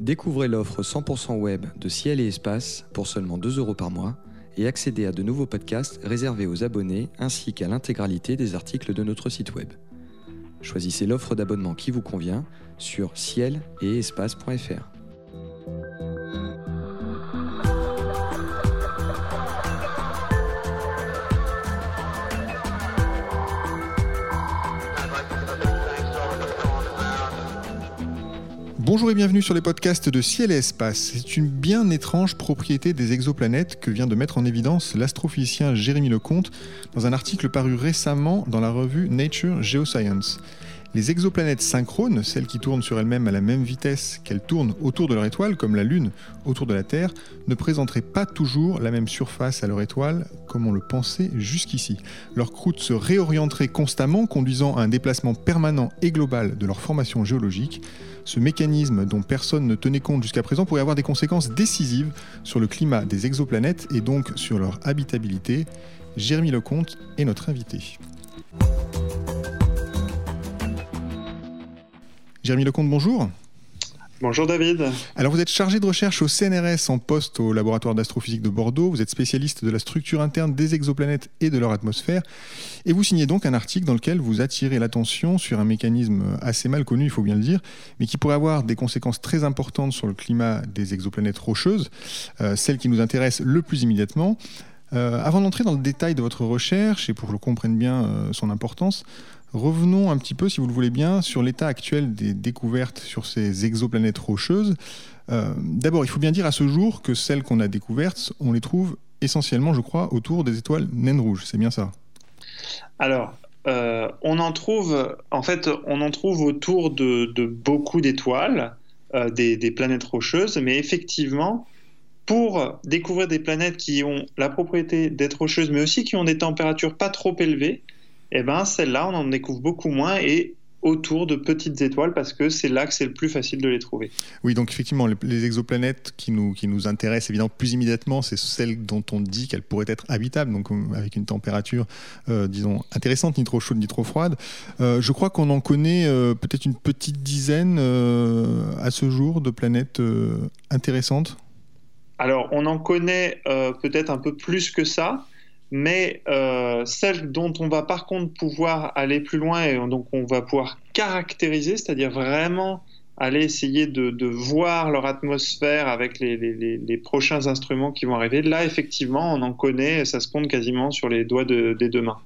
Découvrez l'offre 100% web de Ciel et Espace pour seulement 2 euros par mois et accédez à de nouveaux podcasts réservés aux abonnés ainsi qu'à l'intégralité des articles de notre site web. Choisissez l'offre d'abonnement qui vous convient sur ciel et espace.fr. Bonjour et bienvenue sur les podcasts de Ciel et Espace. C'est une bien étrange propriété des exoplanètes que vient de mettre en évidence l'astrophysicien Jérémy Lecomte dans un article paru récemment dans la revue Nature Geoscience. Les exoplanètes synchrones, celles qui tournent sur elles-mêmes à la même vitesse qu'elles tournent autour de leur étoile, comme la Lune autour de la Terre, ne présenteraient pas toujours la même surface à leur étoile comme on le pensait jusqu'ici. Leur croûte se réorienterait constamment, conduisant à un déplacement permanent et global de leur formation géologique. Ce mécanisme dont personne ne tenait compte jusqu'à présent pourrait avoir des conséquences décisives sur le climat des exoplanètes et donc sur leur habitabilité. Jérémy Lecomte est notre invité. Jérémy Lecomte, bonjour. Bonjour David. Alors vous êtes chargé de recherche au CNRS en poste au laboratoire d'astrophysique de Bordeaux, vous êtes spécialiste de la structure interne des exoplanètes et de leur atmosphère, et vous signez donc un article dans lequel vous attirez l'attention sur un mécanisme assez mal connu, il faut bien le dire, mais qui pourrait avoir des conséquences très importantes sur le climat des exoplanètes rocheuses, euh, celles qui nous intéressent le plus immédiatement. Euh, avant d'entrer dans le détail de votre recherche, et pour que je comprenne bien euh, son importance, Revenons un petit peu, si vous le voulez bien, sur l'état actuel des découvertes sur ces exoplanètes rocheuses. Euh, d'abord, il faut bien dire à ce jour que celles qu'on a découvertes, on les trouve essentiellement, je crois, autour des étoiles naines rouges. C'est bien ça? Alors, euh, on en trouve, en fait, on en trouve autour de, beaucoup d'étoiles, euh, des, des, planètes rocheuses, mais effectivement, pour découvrir des planètes qui ont la propriété d'être rocheuses, mais aussi qui ont des températures pas trop élevées, eh ben, celles-là, on en découvre beaucoup moins et autour de petites étoiles parce que c'est là que c'est le plus facile de les trouver. Oui, donc effectivement, les, exoplanètes qui nous, qui nous intéressent évidemment plus immédiatement, c'est celles dont on dit qu'elles pourraient être habitables, donc euh, avec une température, euh, disons, intéressante, ni trop chaude ni trop froide. Euh, je crois qu'on en connaît peut-être une petite dizaine à ce jour de planètes intéressantes. Alors, on en connaît peut-être un peu plus que ça mais euh, celle dont on va par contre pouvoir aller plus loin et donc on va pouvoir caractériser, c'est-à-dire vraiment aller essayer de, voir leur atmosphère avec les, prochains instruments qui vont arriver. Là, effectivement, on en connaît, ça se compte quasiment sur les doigts des deux mains.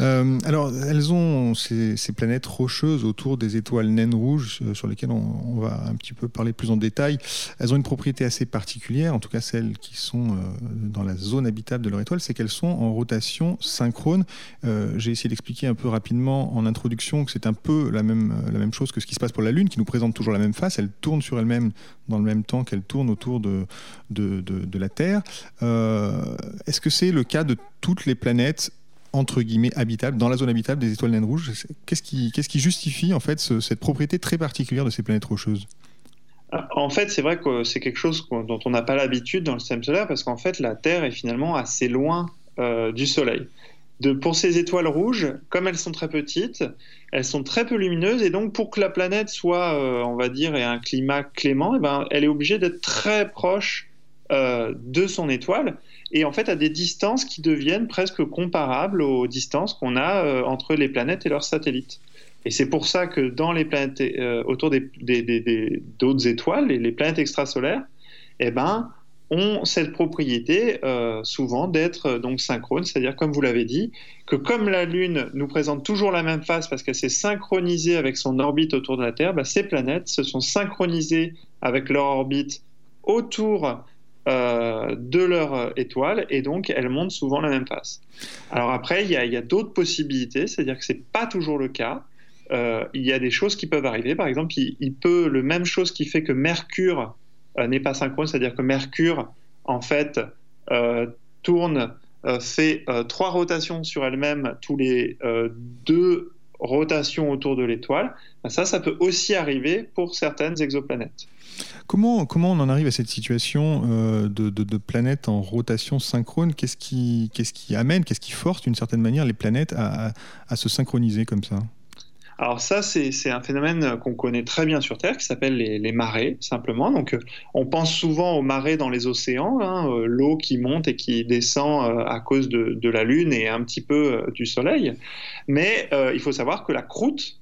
Euh, alors, elles ont ces, planètes rocheuses autour des étoiles naines rouges, euh, sur lesquelles on, va un petit peu parler plus en détail. Elles ont une propriété assez particulière, en tout cas celles qui sont euh, dans la zone habitable de leur étoile, c'est qu'elles sont en rotation synchrone. J'ai essayé d'expliquer un peu rapidement en introduction que c'est un peu la même, la même chose que ce qui se passe pour la Lune, qui nous présente toujours la même face, elle tourne sur elle-même dans le même temps qu'elle tourne autour de, la Terre. Euh, est-ce que c'est le cas de toutes les planètes entre guillemets habitables, dans la zone habitable des étoiles naines rouges? Qu'est-ce qui, justifie en fait cette propriété très particulière de ces planètes rocheuses? En fait, c'est vrai que c'est quelque chose dont on n'a pas l'habitude dans le système solaire parce qu'en fait, la Terre est finalement assez loin euh, du Soleil pour ces étoiles rouges, comme elles sont très petites, elles sont très peu lumineuses et donc pour que la planète soit, euh, on va dire, ait un climat clément, eh ben, elle est obligée d'être très proche euh, de son étoile et en fait à des distances qui deviennent presque comparables aux distances qu'on a euh, entre les planètes et leurs satellites. Et c'est pour ça que dans les planètes autour des, d'autres étoiles, les, les planètes extrasolaires, eh ben, ont cette propriété euh, souvent d'être euh, donc synchrone, c'est-à-dire comme vous l'avez dit, que comme la Lune nous présente toujours la même face parce qu'elle s'est synchronisée avec son orbite autour de la Terre, bah, ces planètes se sont synchronisées avec leur orbite autour euh, de leur étoile et donc elles montent souvent la même face. Alors après, il y a, d'autres possibilités, c'est-à-dire que c'est pas toujours le cas. il y a des choses qui peuvent arriver. Par exemple, il, peut le même chose qui fait que Mercure n'est pas synchrone, c'est-à-dire que Mercure, en fait, euh, tourne, euh, fait trois rotations sur elle-même tous les deux rotations autour de l'étoile. Ben ça, ça peut aussi arriver pour certaines exoplanètes. Comment, comment on en arrive à cette situation de, planètes en rotation synchrone? Qu'est-ce qui, qui amène, qu'est-ce qui force d'une certaine manière les planètes à, à, se synchroniser comme ça? Alors ça, c'est un phénomène qu'on connaît très bien sur Terre, qui s'appelle les, marées, simplement. Donc, euh, on pense souvent aux marées dans les océans, hein, euh, l'eau qui monte et qui descend euh, à cause de, la Lune et un petit peu du Soleil. Mais il faut savoir que la croûte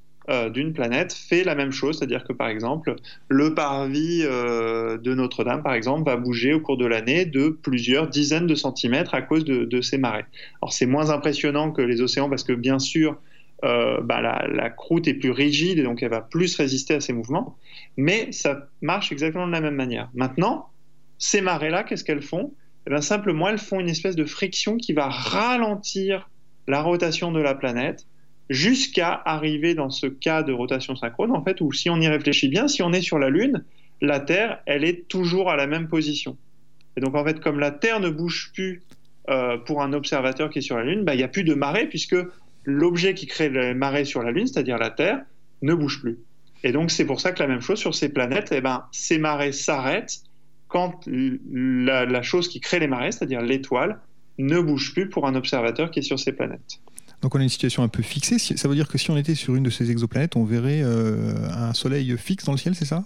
d'une planète fait la même chose, c'est-à-dire que par exemple, le parvis de Notre-Dame, par exemple, va bouger au cours de l'année de plusieurs dizaines de centimètres à cause de, de ces marées. Alors c'est moins impressionnant que les océans parce que bien sûr, euh, bah, la, croûte est plus rigide et donc elle va plus résister à ces mouvements. Mais ça marche exactement de la même manière. Maintenant, ces marées-là, qu'est-ce qu'elles font? Eh bien, Simplement, elles font une espèce de friction qui va ralentir la rotation de la planète jusqu'à arriver dans ce cas de rotation synchrone, en fait, où si on y réfléchit bien, si on est sur la Lune, la Terre, elle est toujours à la même position. Et donc, en fait, comme la Terre ne bouge plus euh, pour un observateur qui est sur la Lune, bah, il n'y a plus de marée puisque l'objet qui crée les marées sur la Lune, c'est-à-dire la Terre, ne bouge plus. Et donc c'est pour ça que la même chose sur ces planètes, eh ben, ces marées s'arrêtent quand la, chose qui crée les marées, c'est-à-dire l'étoile, ne bouge plus pour un observateur qui est sur ces planètes. Donc on a une situation un peu fixée. Ça veut dire que si on était sur une de ces exoplanètes, on verrait euh, un soleil fixe dans le ciel, c'est ça?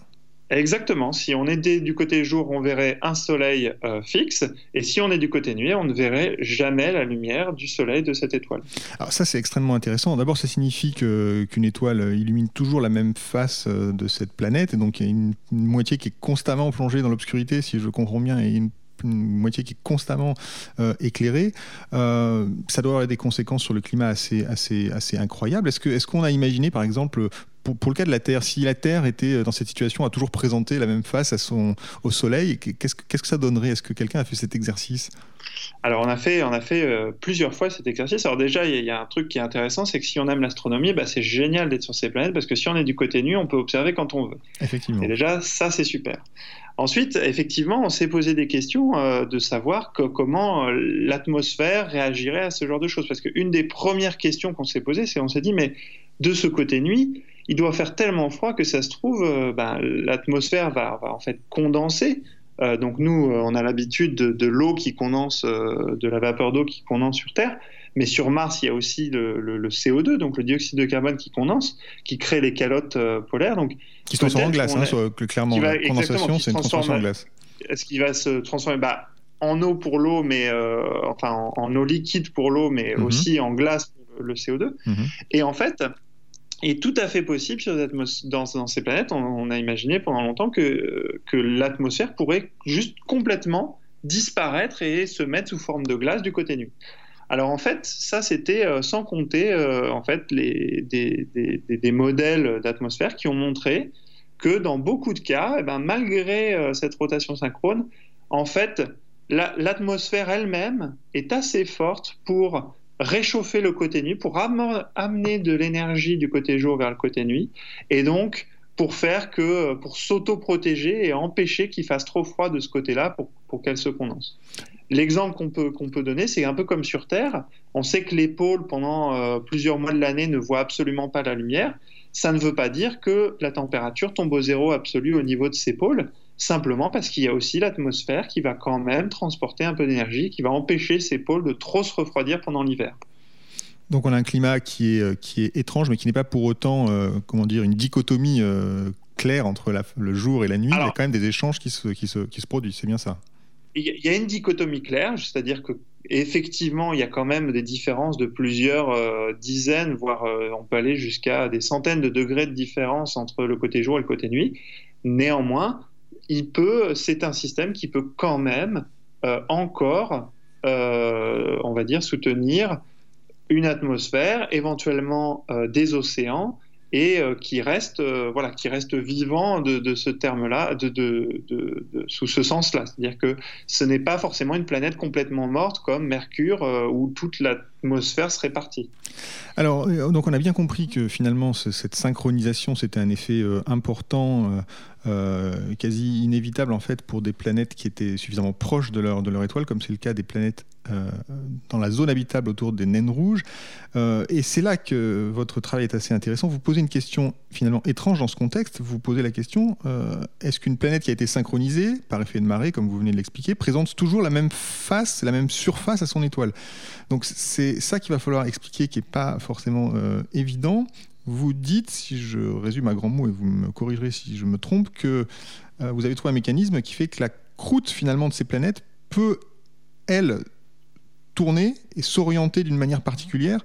Exactement. Si on est du côté jour, on verrait un soleil euh, fixe, et si on est du côté nuit, on ne verrait jamais la lumière du soleil de cette étoile. Alors ça, c'est extrêmement intéressant. D'abord, ça signifie qu'une étoile illumine toujours la même face euh, de cette planète, et donc il y a une, moitié qui est constamment plongée dans l'obscurité, si je comprends bien, et une moitié qui est constamment euh, éclairée. ça doit avoir des conséquences sur le climat assez, assez, assez incroyables. Est-ce qu'on est a imaginé, par exemple, pour, le cas de la Terre, si la Terre était euh, dans cette situation à toujours présenter la même face à son, au Soleil, qu'est-ce, qu'est-ce que ça donnerait? Est-ce que quelqu'un a fait cet exercice? Alors on a fait, on a fait euh, plusieurs fois cet exercice. Alors déjà, il y, a un truc qui est intéressant, c'est que si on aime l'astronomie, bah, c'est génial d'être sur ces planètes parce que si on est du côté nu, on peut observer quand on veut. Effectivement. Et déjà, ça c'est super. Ensuite, effectivement, on s'est posé des questions euh, de savoir comment l'atmosphère réagirait à ce genre de choses. Parce qu'une des premières questions qu'on s'est posées, c'est on s'est dit, mais de ce côté nuit, il doit faire tellement froid que ça se trouve, euh, ben, l'atmosphère va, en fait condenser. Euh, donc nous, euh, on a l'habitude de, l'eau qui condense, de la vapeur d'eau qui condense sur Terre. Mais sur Mars, il y a aussi le, CO2, donc le dioxyde de carbone qui condense, qui crée les calottes polaires. Donc, qui se transforme en glace, hein, clairement. la condensation, c'est une transformation en glace. Est-ce qu'il va se transformer? Bah, En eau pour l'eau, mais enfin en, eau liquide pour l'eau, mais mhm. aussi en glace pour le CO2. Mhm. Et en fait, est tout à fait possible dans, dans, ces planètes. On, a imaginé pendant longtemps que, que l'atmosphère pourrait juste complètement disparaître et se mettre sous forme de glace du côté nu. Alors en fait, ça c'était euh, sans compter euh, en fait les, des, des, des modèles d'atmosphère qui ont montré que dans beaucoup de cas, eh ben, malgré euh, cette rotation synchrone, en fait, l'atmosphère elle-même est assez forte pour réchauffer le côté nuit, pour amener de l'énergie du côté jour vers le côté nuit, et donc pour faire que, pour s'auto-protéger et empêcher qu'il fasse trop froid de ce côté-là pour, pour qu'elle se condense. L'exemple qu'on peut, peut donner, c'est un peu comme sur Terre. On sait que les pôles, pendant euh, plusieurs mois de l'année, ne voient absolument pas la lumière. Ça ne veut pas dire que la température tombe au zéro absolu au niveau de ces pôles simplement parce qu'il y a aussi l'atmosphère qui va quand même transporter un peu d'énergie, qui va empêcher ces pôles de trop se refroidir pendant l'hiver. Donc on a un climat qui est, euh, qui est étrange, mais qui n'est pas pour autant, euh, comment dire, une dichotomie euh, claire entre le jour et la nuit. il y a quand même des échanges qui se, qui se, qui se produisent, c'est bien ça Il y a une dichotomie claire, c'est-à-dire que effectivement, il y a quand même des différences de plusieurs dizaines, voire on peut aller jusqu'à des centaines de degrés de différence entre le côté jour et le côté nuit. Néanmoins, il peut, c'est un système qui peut quand même euh, encore, euh, on va dire, soutenir une atmosphère, éventuellement euh, des océans, et qui reste, voilà, qui reste vivant de, ce terme-là, de, sous ce sens-là. C'est-à-dire que ce n'est pas forcément une planète complètement morte comme Mercure, où toute l'atmosphère serait partie. Alors, donc on a bien compris que finalement, cette synchronisation, c'était un effet important euh, quasi inévitable en fait pour des planètes qui étaient suffisamment proches de leur, de leur étoile, comme c'est le cas des planètes euh, dans la zone habitable autour des naines rouges. Euh, et c'est là que votre travail est assez intéressant. Vous posez une question finalement étrange dans ce contexte. Vous posez la question est-ce qu'une planète qui a été synchronisée par effet de marée, comme vous venez de l'expliquer, présente toujours la même face, la même surface à son étoile? Donc c'est ça qu'il va falloir expliquer, qui n'est pas forcément évident. vous dites, si je résume à grands mots et vous me corrigerez si je me trompe, que euh, vous avez trouvé un mécanisme qui fait que la croûte finalement de ces planètes peut, elle, tourner et s'orienter d'une manière particulière.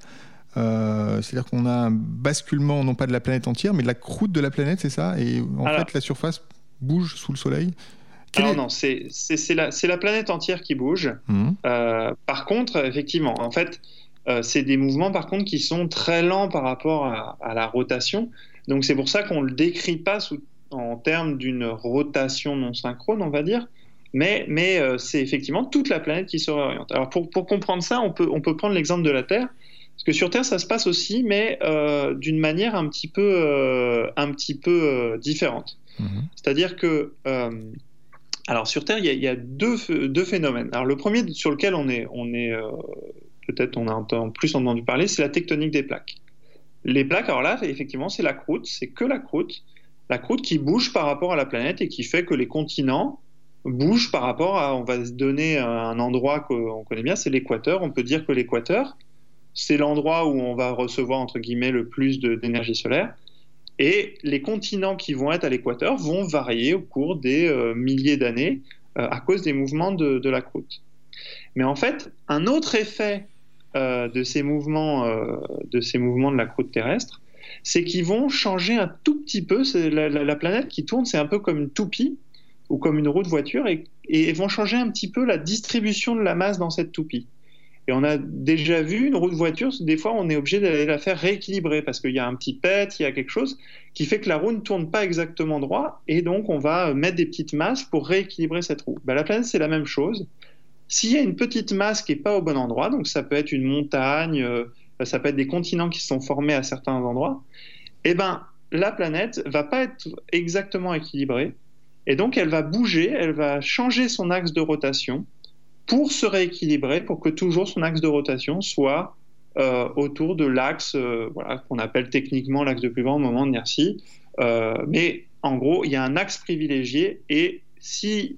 Euh, c'est-à-dire qu'on a un basculement non pas de la planète entière, mais de la croûte de la planète, c'est ça? Et en fait, la surface bouge sous le Soleil alors non, c'est la, la, planète entière qui bouge. Mmh. Euh, par contre, effectivement, en fait, euh, c'est des mouvements par contre qui sont très lents par rapport à, à la rotation. Donc c'est pour ça qu'on ne le décrit pas sous, en termes d'une rotation non synchrone, on va dire. Mais, mais euh, c'est effectivement toute la planète qui se réoriente. Alors pour, pour comprendre ça, on peut, on peut prendre l'exemple de la Terre. Parce que sur Terre, ça se passe aussi, mais euh, d'une manière un petit peu, euh, un petit peu différente. Mhm. C'est-à-dire que, alors sur Terre, il y a, deux, deux, phénomènes. Alors le premier sur lequel on est, on est peut-être on a plus entendu parler, c'est la tectonique des plaques. Les plaques, alors là, effectivement, c'est la croûte, c'est que la croûte, la croûte qui bouge par rapport à la planète et qui fait que les continents bougent par rapport à, on va se donner un endroit qu'on connaît bien, c'est l'équateur. On peut dire que l'équateur, c'est l'endroit où on va recevoir entre guillemets le plus d'énergie solaire. Et les continents qui vont être à l'équateur vont varier au cours des euh, milliers d'années euh, à cause des mouvements de, la croûte. Mais en fait, un autre effet euh, de, ces mouvements, de ces mouvements de la croûte terrestre, c'est qu'ils vont changer un tout petit peu. La, la, planète qui tourne, c'est un peu comme une toupie ou comme une roue de voiture, et, vont changer un petit peu la distribution de la masse dans cette toupie. Et on a déjà vu une roue de voiture, des fois on est obligé d'aller la faire rééquilibrer parce qu'il y a un petit pet, il y a quelque chose qui fait que la roue ne tourne pas exactement droit et donc on va mettre des petites masses pour rééquilibrer cette roue. Ben, la planète c'est la même chose. S'il y a une petite masse qui n'est pas au bon endroit, donc ça peut être une montagne, euh, ça peut être des continents qui se sont formés à certains endroits, eh ben la planète va pas être exactement équilibrée et donc elle va bouger, elle va changer son axe de rotation pour se rééquilibrer, pour que toujours son axe de rotation soit euh, autour de l'axe euh, voilà, qu'on appelle techniquement l'axe de plus grand moment d'inertie. Euh, mais en gros, il y a un axe privilégié et si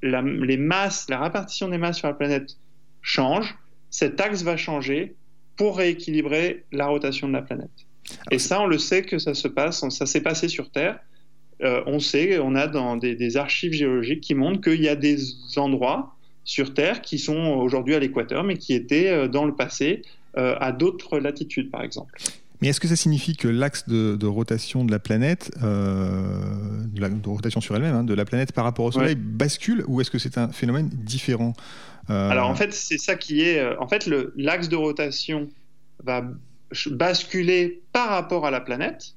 la, les masses, la répartition des masses sur la planète change, cet axe va changer pour rééquilibrer la rotation de la planète. Et ça, on le sait que ça se passe, ça s'est passé sur Terre. On sait, on a dans des, des archives géologiques qui montrent qu'il y a des endroits sur Terre qui sont aujourd'hui à l'équateur, mais qui étaient euh, dans le passé euh, à d'autres latitudes, par exemple. Mais est-ce que ça signifie que l'axe de, rotation de la planète, euh, de, rotation sur elle-même, hein, de la planète par rapport au Soleil, bascule ou est-ce que c'est un phénomène différent Alors en fait, c'est ça qui est. En fait, l'axe de rotation va basculer par rapport à la planète,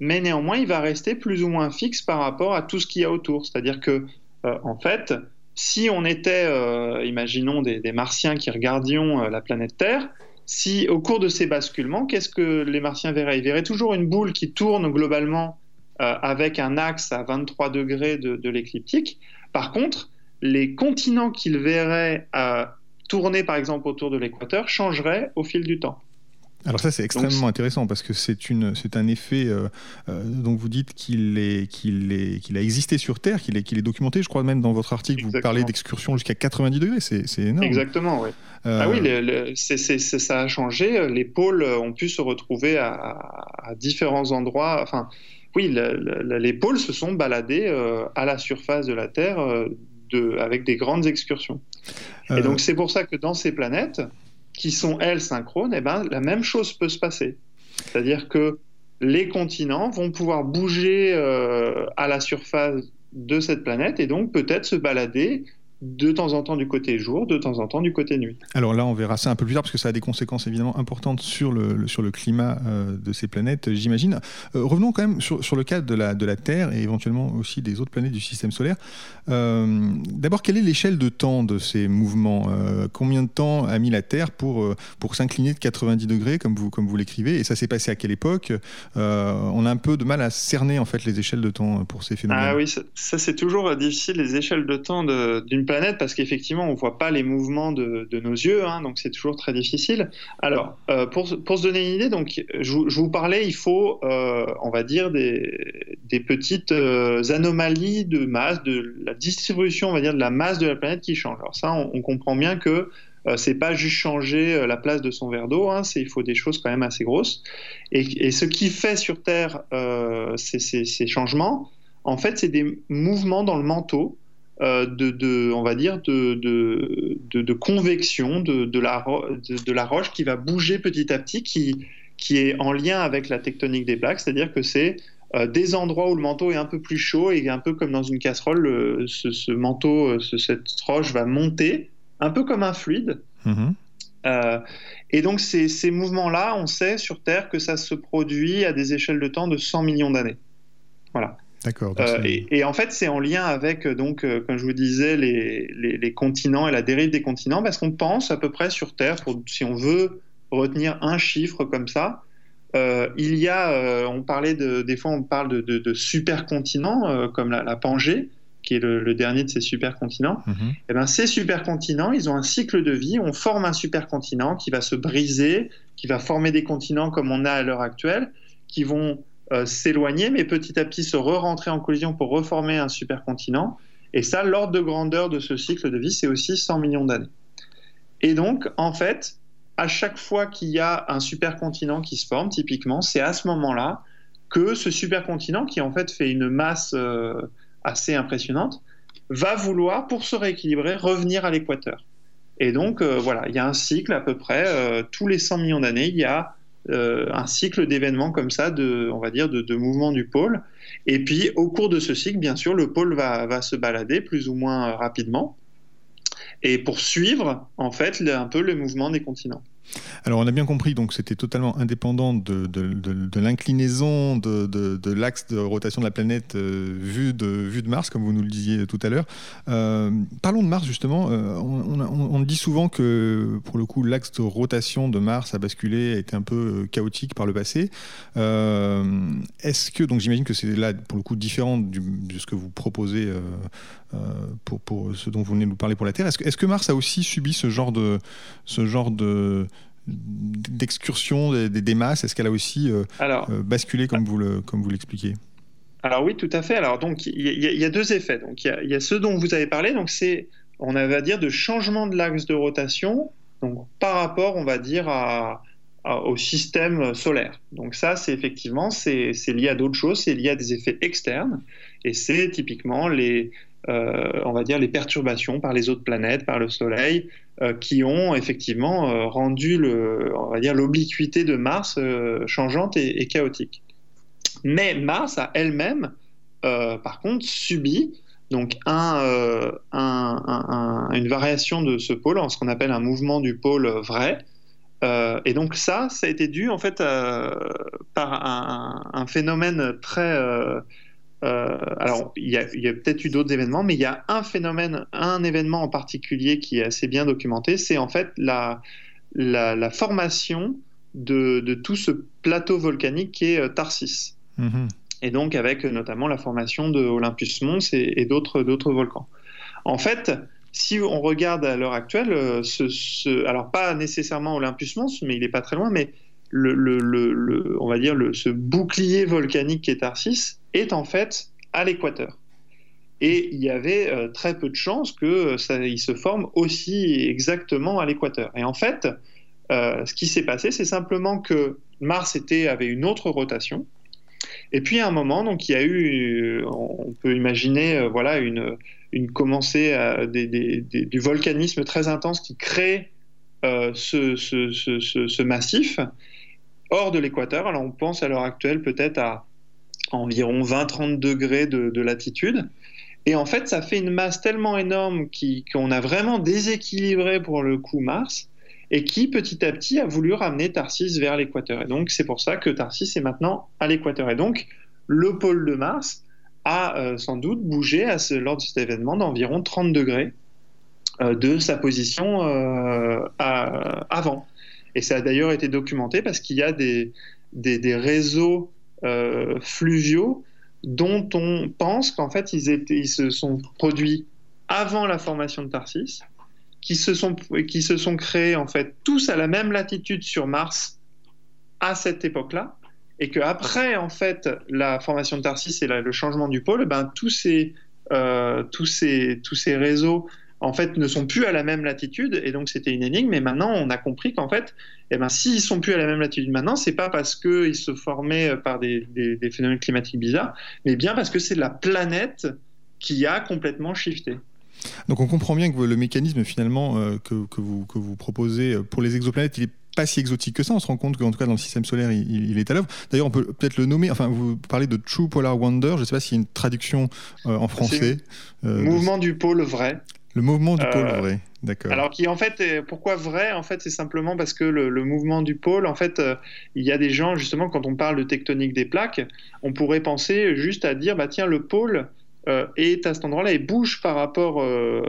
mais néanmoins, il va rester plus ou moins fixe par rapport à tout ce qu'il y a autour. C'est-à-dire que, en fait, si on était, euh, imaginons, des, martiens qui regardions euh, la planète Terre, si au cours de ces basculements, qu'est-ce que les martiens verraient? Ils verraient toujours une boule qui tourne globalement euh, avec un axe à 23 degrés de, l'écliptique. Par contre, les continents qu'ils verraient tourner par exemple autour de l'équateur changeraient au fil du temps. Alors ça c'est extrêmement intéressant parce que c'est une c'est un effet euh, euh, dont vous dites qu'il est qu'il est qu'il a existé sur Terre, qu'il est qu'il est documenté. Je crois même dans votre article vous parlez d'excursions jusqu'à 90 degrés, c'est énorme. Exactement, oui. Euh, ah oui, c'est ça a changé. Les pôles ont pu se retrouver à, à différents endroits. Enfin, oui, les pôles se sont baladés à la surface de la Terre de, avec des grandes excursions. Et donc c'est pour ça que dans ces planètes qui sont, elles, synchrones, eh ben, la même chose peut se passer. C'est-à-dire que les continents vont pouvoir bouger euh, à la surface de cette planète et donc peut-être se balader de temps en temps du côté jour, de temps en temps du côté nuit. Alors là, on verra ça un peu plus tard parce que ça a des conséquences évidemment importantes sur le, sur le climat euh, de ces planètes, j'imagine. Euh, revenons quand même sur, sur, le cas de la, de la Terre et éventuellement aussi des autres planètes du système solaire. Euh, d'abord, quelle est l'échelle de temps de ces mouvements Combien de temps a mis la Terre pour, pour s'incliner de 90 degrés, comme vous, comme vous l'écrivez Et ça s'est passé à quelle époque? On a un peu de mal à cerner en fait les échelles de temps pour ces phénomènes. Ah oui, ça, ça c'est toujours difficile, les échelles de temps d'une planète parce qu'effectivement, on ne voit pas les mouvements de, nos yeux, hein, donc c'est toujours très difficile. Alors, euh, pour, pour, se donner une idée, donc, je, vous parlais, il faut, euh, on va dire, des, des petites euh, anomalies de masse, de la distribution, on va dire, de la masse de la planète qui change. Alors ça, on, comprend bien que Euh, c'est pas juste changer euh, la place de son verre d'eau, hein, il faut des choses quand même assez grosses. Et, ce qui fait sur Terre euh, ces, changements, en fait, c'est des mouvements dans le manteau. De, on va dire, de, de, convection de, la, de, la roche qui va bouger petit à petit, qui, qui est en lien avec la tectonique des plaques, c'est-à-dire que c'est des endroits où le manteau est un peu plus chaud et un peu comme dans une casserole, ce, manteau, cette roche va monter un peu comme un fluide. Mhm. Euh, et donc ces, mouvements-là, on sait sur Terre que ça se produit à des échelles de temps de 100 millions d'années. Voilà. D'accord. Euh, et, en fait, c'est en lien avec, donc, euh, comme je vous disais, les, continents et la dérive des continents, parce qu'on pense à peu près sur Terre, pour, si on veut retenir un chiffre comme ça, il y a, on parlait de, des fois, on parle de, de, de supercontinents comme la, la, Pangée qui est le, dernier de ces supercontinents, mhm. et eh ben, ces supercontinents, ils ont un cycle de vie. On forme un supercontinent qui va se briser, qui va former des continents comme on a à l'heure actuelle, qui vont euh, s'éloigner, mais petit à petit se re-rentrer en collision pour reformer un supercontinent. Et ça, l'ordre de grandeur de ce cycle de vie, c'est aussi 100 millions d'années. Et donc, en fait, à chaque fois qu'il y a un supercontinent qui se forme, typiquement, c'est à ce moment-là que ce supercontinent, qui en fait fait une masse euh, assez impressionnante, va vouloir, pour se rééquilibrer, revenir à l'équateur. Et donc, euh, voilà, il y a un cycle à peu près, tous les 100 millions d'années, il y a euh, un cycle d'événements comme ça, de, on va dire, de, mouvements du pôle. Et puis, au cours de ce cycle, bien sûr, le pôle va, se balader plus ou moins rapidement et pour suivre, en fait, un peu le mouvement des continents. Alors on a bien compris, donc c'était totalement indépendant de, l'inclinaison de, l'axe de rotation de la planète euh, vu, de, Mars, comme vous nous le disiez tout à l'heure. Euh, parlons de Mars justement. Euh, on, dit souvent que pour le coup l'axe de rotation de Mars a basculé, a été un peu chaotique par le passé. Est-ce que, donc j'imagine que c'est là pour le coup différent de ce que vous proposez pour, ce dont vous venez de nous parler pour la Terre. Est-ce que, que, Mars a aussi subi ce genre de, ce genre de, d'excursion des, masses Est-ce qu'elle a aussi euh, euh, basculé comme vous, le, comme vous l'expliquez alors oui, tout à fait. Alors donc il y, a deux effets. Donc il y, a ce dont vous avez parlé. Donc c'est, on va dire, de changement de l'axe de rotation. Donc par rapport, on va dire au système solaire. Donc ça, c'est effectivement, c'est lié à d'autres choses. C'est lié à des effets externes. Et c'est typiquement les, euh, on va dire, les perturbations par les autres planètes, par le Soleil, qui ont effectivement euh, rendu l'obliquité de Mars euh, changeante et, chaotique. Mais Mars a elle-même, par contre, subi donc un, une variation de ce pôle en ce qu'on appelle un mouvement du pôle vrai. et donc ça, ça a été dû en fait par un, phénomène très euh, alors, il y a, peut-être eu d'autres événements, mais il y a un phénomène, un événement en particulier qui est assez bien documenté, c'est en fait la, la, formation de, de, tout ce plateau volcanique qui est euh, Tarsis. Mhm. Et donc avec notamment la formation de Olympus Mons et, d'autres, d'autres volcans. En fait, si on regarde à l'heure actuelle, euh, ce, alors pas nécessairement Olympus Mons, mais il n'est pas très loin, mais le, le, le, on va dire ce bouclier volcanique qui est Tarsis est en fait à l'équateur. Et il y avait euh, très peu de chances que ça, il se forme aussi exactement à l'équateur. Et en fait, euh, ce qui s'est passé, c'est simplement que Mars était, avait une autre rotation. Et puis à un moment, donc il y a eu, on peut imaginer, euh, voilà, une, une commencée du volcanisme très intense qui crée ce, ce, ce, massif hors de l'équateur. Alors on pense à l'heure actuelle peut-être à environ 20-30 degrés de, latitude. Et en fait, ça fait une masse tellement énorme qu'on a vraiment déséquilibré pour le coup Mars et qui petit à petit a voulu ramener Tarsis vers l'équateur. Et donc c'est pour ça que Tarsis est maintenant à l'équateur. Et donc le pôle de Mars a euh, sans doute bougé lors de cet événement d'environ 30 degrés euh, de sa position euh, avant. Et ça a d'ailleurs été documenté parce qu'il y a des, des réseaux euh, fluviaux dont on pense qu'en fait ils, se sont produits avant la formation de Tarsis, qui se sont, qui se sont créés en fait tous à la même latitude sur Mars à cette époque-là, et qu'après en fait la formation de Tarsis et le changement du pôle, ben, tous, ces, euh, tous, ces, tous ces réseaux en fait, ne sont plus à la même latitude, et donc c'était une énigme. Mais maintenant, on a compris qu'en fait, eh ben, s'ils sont plus à la même latitude maintenant, c'est pas parce qu'ils se formaient par des, phénomènes climatiques bizarres, mais bien parce que c'est la planète qui a complètement shifté. Donc on comprend bien que le mécanisme finalement euh, que, vous, que vous proposez pour les exoplanètes, il est pas si exotique que ça. On se rend compte qu'en tout cas dans le système solaire, il, est à l'œuvre. D'ailleurs, on peut peut-être le nommer. Enfin, vous parlez de True Polar Wonder. Je ne sais pas s'il y a une traduction euh, en français. Euh, mouvement du pôle vrai. Le mouvement du pôle vrai. D'accord. Alors qui en fait, pourquoi vrai En fait, c'est simplement parce que le, mouvement du pôle, en fait, il y a des gens justement quand on parle de tectonique des plaques, on pourrait penser juste à dire bah tiens le pôle euh, est à cet endroit-là et bouge par rapport euh,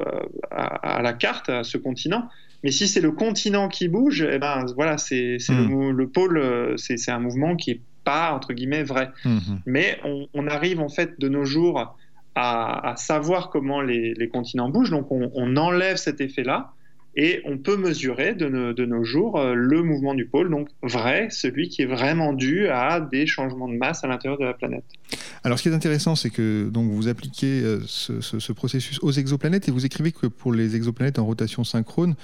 à, la carte, à ce continent. Mais si c'est le continent qui bouge, eh ben voilà, c'est le, hmm. pôle, euh, c'est un mouvement qui est pas entre guillemets vrai. Hmm. Mais on, arrive en fait de nos jours à, savoir comment les, continents bougent, donc on, enlève cet effet-là et on peut mesurer de, nos jours euh, le mouvement du pôle, donc vrai, celui qui est vraiment dû à des changements de masse à l'intérieur de la planète. Alors ce qui est intéressant, c'est que donc, vous appliquez euh, ce, processus aux exoplanètes et vous écrivez que pour les exoplanètes en rotation synchrone,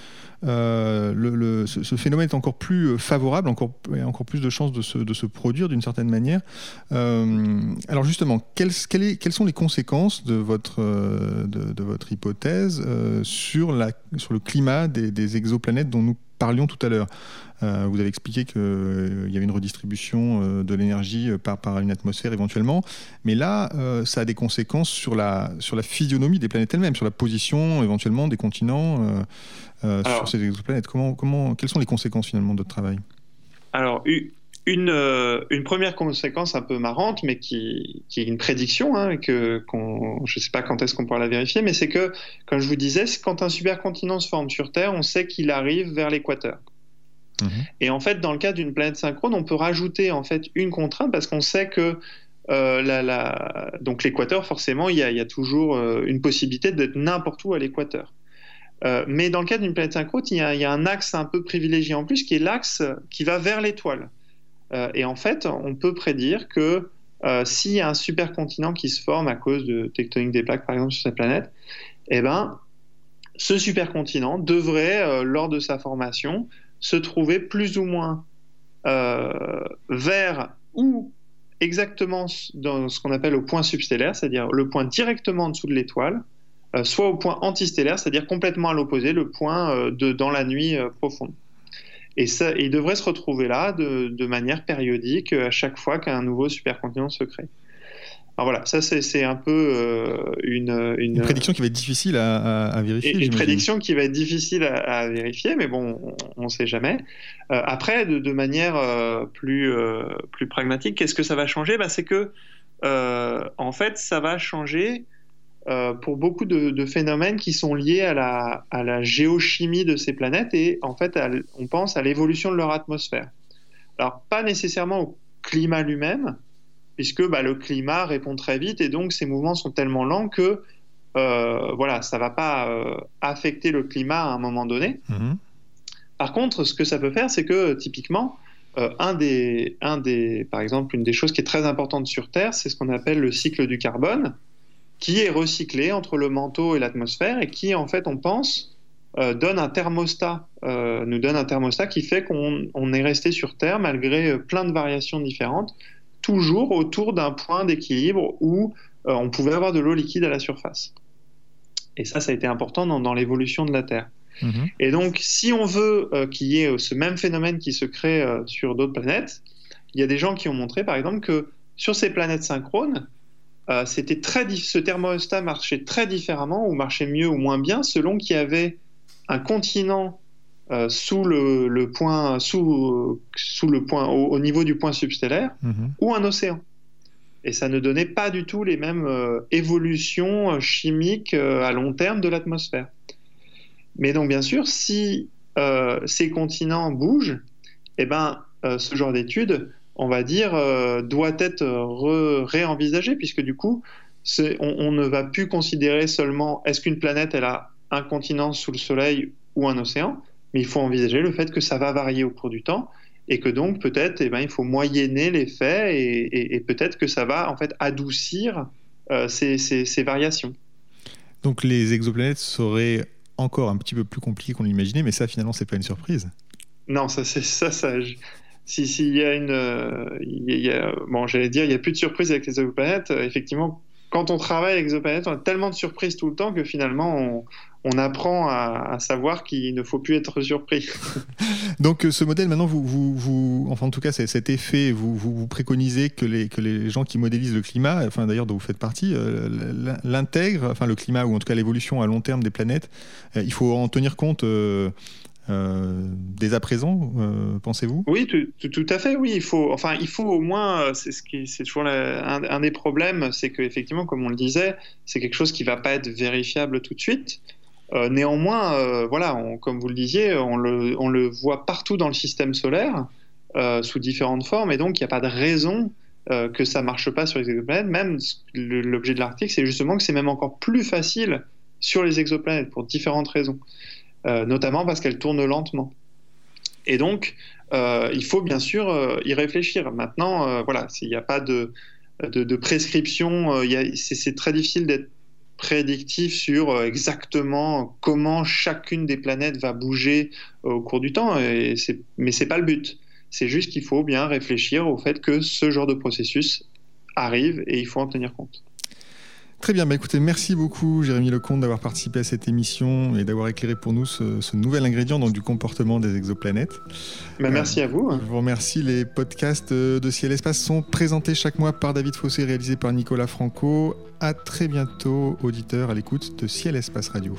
euh, ce, phénomène est encore plus favorable, encore, encore plus de chances de se, produire d'une certaine manière. alors justement, quelles, sont les conséquences de votre, de, de votre hypothèse sur, la, sur le climat des, exoplanètes dont nous parlions tout à l'heure. Euh, vous avez expliqué qu'il euh, y avait une redistribution euh, de l'énergie par, par une atmosphère éventuellement, mais là, ça a des conséquences sur la, sur la physionomie des planètes elles-mêmes, sur la position éventuellement des continents sur ces exoplanètes. Comment, comment, quelles sont les conséquences finalement de votre travail? Alors, une, euh, une, première conséquence un peu marrante, mais qui, qui est une prédiction, hein, que, je ne sais pas quand est-ce qu'on pourra la vérifier, mais c'est que, comme je vous disais, quand un supercontinent se forme sur Terre, on sait qu'il arrive vers l'équateur. Mhm. Et en fait, dans le cas d'une planète synchrone, on peut rajouter en fait une contrainte parce qu'on sait que euh, la, la... donc l'équateur, forcément, il y, a, y a toujours euh, une possibilité d'être n'importe où à l'équateur. mais dans le cas d'une planète synchrone, il y, a, il y, a, un axe un peu privilégié en plus, qui est l'axe qui va vers l'étoile. Euh, et en fait, on peut prédire que euh, s'il y a un supercontinent qui se forme à cause de tectonique des plaques, par exemple, sur cette planète, eh ben, ce supercontinent devrait, euh, lors de sa formation, se trouver plus ou moins vers ou exactement dans ce qu'on appelle au point substellaire, c'est-à-dire le point directement en dessous de l'étoile, soit au point antistellaire, c'est-à-dire complètement à l'opposé, le point de, dans la nuit profonde. Et ça, il devrait se retrouver là de, manière périodique à chaque fois qu'un nouveau supercontinent se crée. Alors voilà, ça c'est un peu euh, une, une, prédiction qui va être difficile à, vérifier. Une prédiction qui va être difficile à, vérifier, mais bon, on ne sait jamais. Euh, après, de, manière euh, plus, plus pragmatique, qu'est-ce que ça va changer? Ben, C'est que, en fait, ça va changer euh, pour beaucoup de, phénomènes qui sont liés à la, à la, géochimie de ces planètes et en fait on pense à l'évolution de leur atmosphère. Alors pas nécessairement au climat lui-même, puisque bah, le climat répond très vite et donc ces mouvements sont tellement lents que euh, voilà, ça va pas euh, affecter le climat à un moment donné. Mm-hmm. Par contre, ce que ça peut faire, c'est que typiquement, un des, un des, par exemple, une des choses qui est très importante sur Terre, c'est ce qu'on appelle le cycle du carbone qui est recyclé entre le manteau et l'atmosphère et qui, en fait, on pense, euh, donne un thermostat, euh, nous donne un thermostat qui fait qu'on est resté sur Terre malgré euh, plein de variations différentes, toujours autour d'un point d'équilibre où on pouvait avoir de l'eau liquide à la surface. Et ça, ça a été important dans, l'évolution de la Terre. Mm-hmm. Et donc, si on veut qu'il y ait ce même phénomène qui se crée sur d'autres planètes, il y a des gens qui ont montré, par exemple, que sur ces planètes synchrones, euh, c'était très ce thermostat marchait très différemment ou marchait mieux ou moins bien selon qu'il y avait un continent euh, sous le, point sous, sous le point au, niveau du point substellaire mhm. ou un océan et ça ne donnait pas du tout les mêmes euh, évolutions chimiques à long terme de l'atmosphère mais donc bien sûr si ces continents bougent et eh ben ce genre d'études on va dire, euh, doit être réenvisagé, puisque du coup, on, ne va plus considérer seulement est-ce qu'une planète, elle a un continent sous le Soleil ou un océan, mais il faut envisager le fait que ça va varier au cours du temps, et que donc peut-être, eh ben, il faut moyenner l'effet, et, et, peut-être que ça va en fait adoucir euh, ces, variations. Donc les exoplanètes seraient encore un petit peu plus compliqué qu'on l'imaginait, mais ça finalement c'est pas une surprise. Non, ça c'est ça, ça. Si s'il y a une, bon, j'allais dire, il y a plus de surprises avec les exoplanètes. effectivement, quand on travaille avec exoplanètes, on a tellement de surprises tout le temps que finalement on, on apprend à, savoir qu'il ne faut plus être surpris. Donc euh, ce modèle, maintenant, vous, vous, enfin en tout cas cet effet, vous, vous, préconisez que les, que les gens qui modélisent le climat, enfin d'ailleurs dont vous faites partie, euh, l'intègrent, enfin le climat ou en tout cas l'évolution à long terme des planètes. Euh, il faut en tenir compte. Dès à présent, pensez-vous? Oui, tout, à fait. Oui, il faut. Enfin, il faut au moins. C'est ce qui, c'est toujours un, des problèmes, c'est qu'effectivement, comme on le disait, c'est quelque chose qui va pas être vérifiable tout de suite. Euh, néanmoins, euh, voilà, comme vous le disiez, on le, voit partout dans le système solaire, euh, sous différentes formes, et donc il n'y a pas de raison que ça marche pas sur les exoplanètes. Même l'objet de l'article, c'est justement que c'est même encore plus facile sur les exoplanètes pour différentes raisons, notamment parce qu'elles tournent lentement. Et donc, il faut bien sûr y réfléchir. Maintenant, voilà, il n'y a pas de, de prescription, c'est très difficile d'être prédictif sur euh, exactement comment chacune des planètes va bouger euh, au cours du temps. Et mais ce n'est pas le but. C'est juste qu'il faut bien réfléchir au fait que ce genre de processus arrive et il faut en tenir compte. Très bien, bah écoutez, merci beaucoup Jérémy Lecomte d'avoir participé à cette émission et d'avoir éclairé pour nous ce, nouvel ingrédient donc, du comportement des exoplanètes. Bah, merci à vous. Je vous remercie. Les podcasts de Ciel Espace sont présentés chaque mois par David Fossé, réalisés par Nicolas Franco. À très bientôt, auditeurs, à l'écoute de Ciel Espace Radio.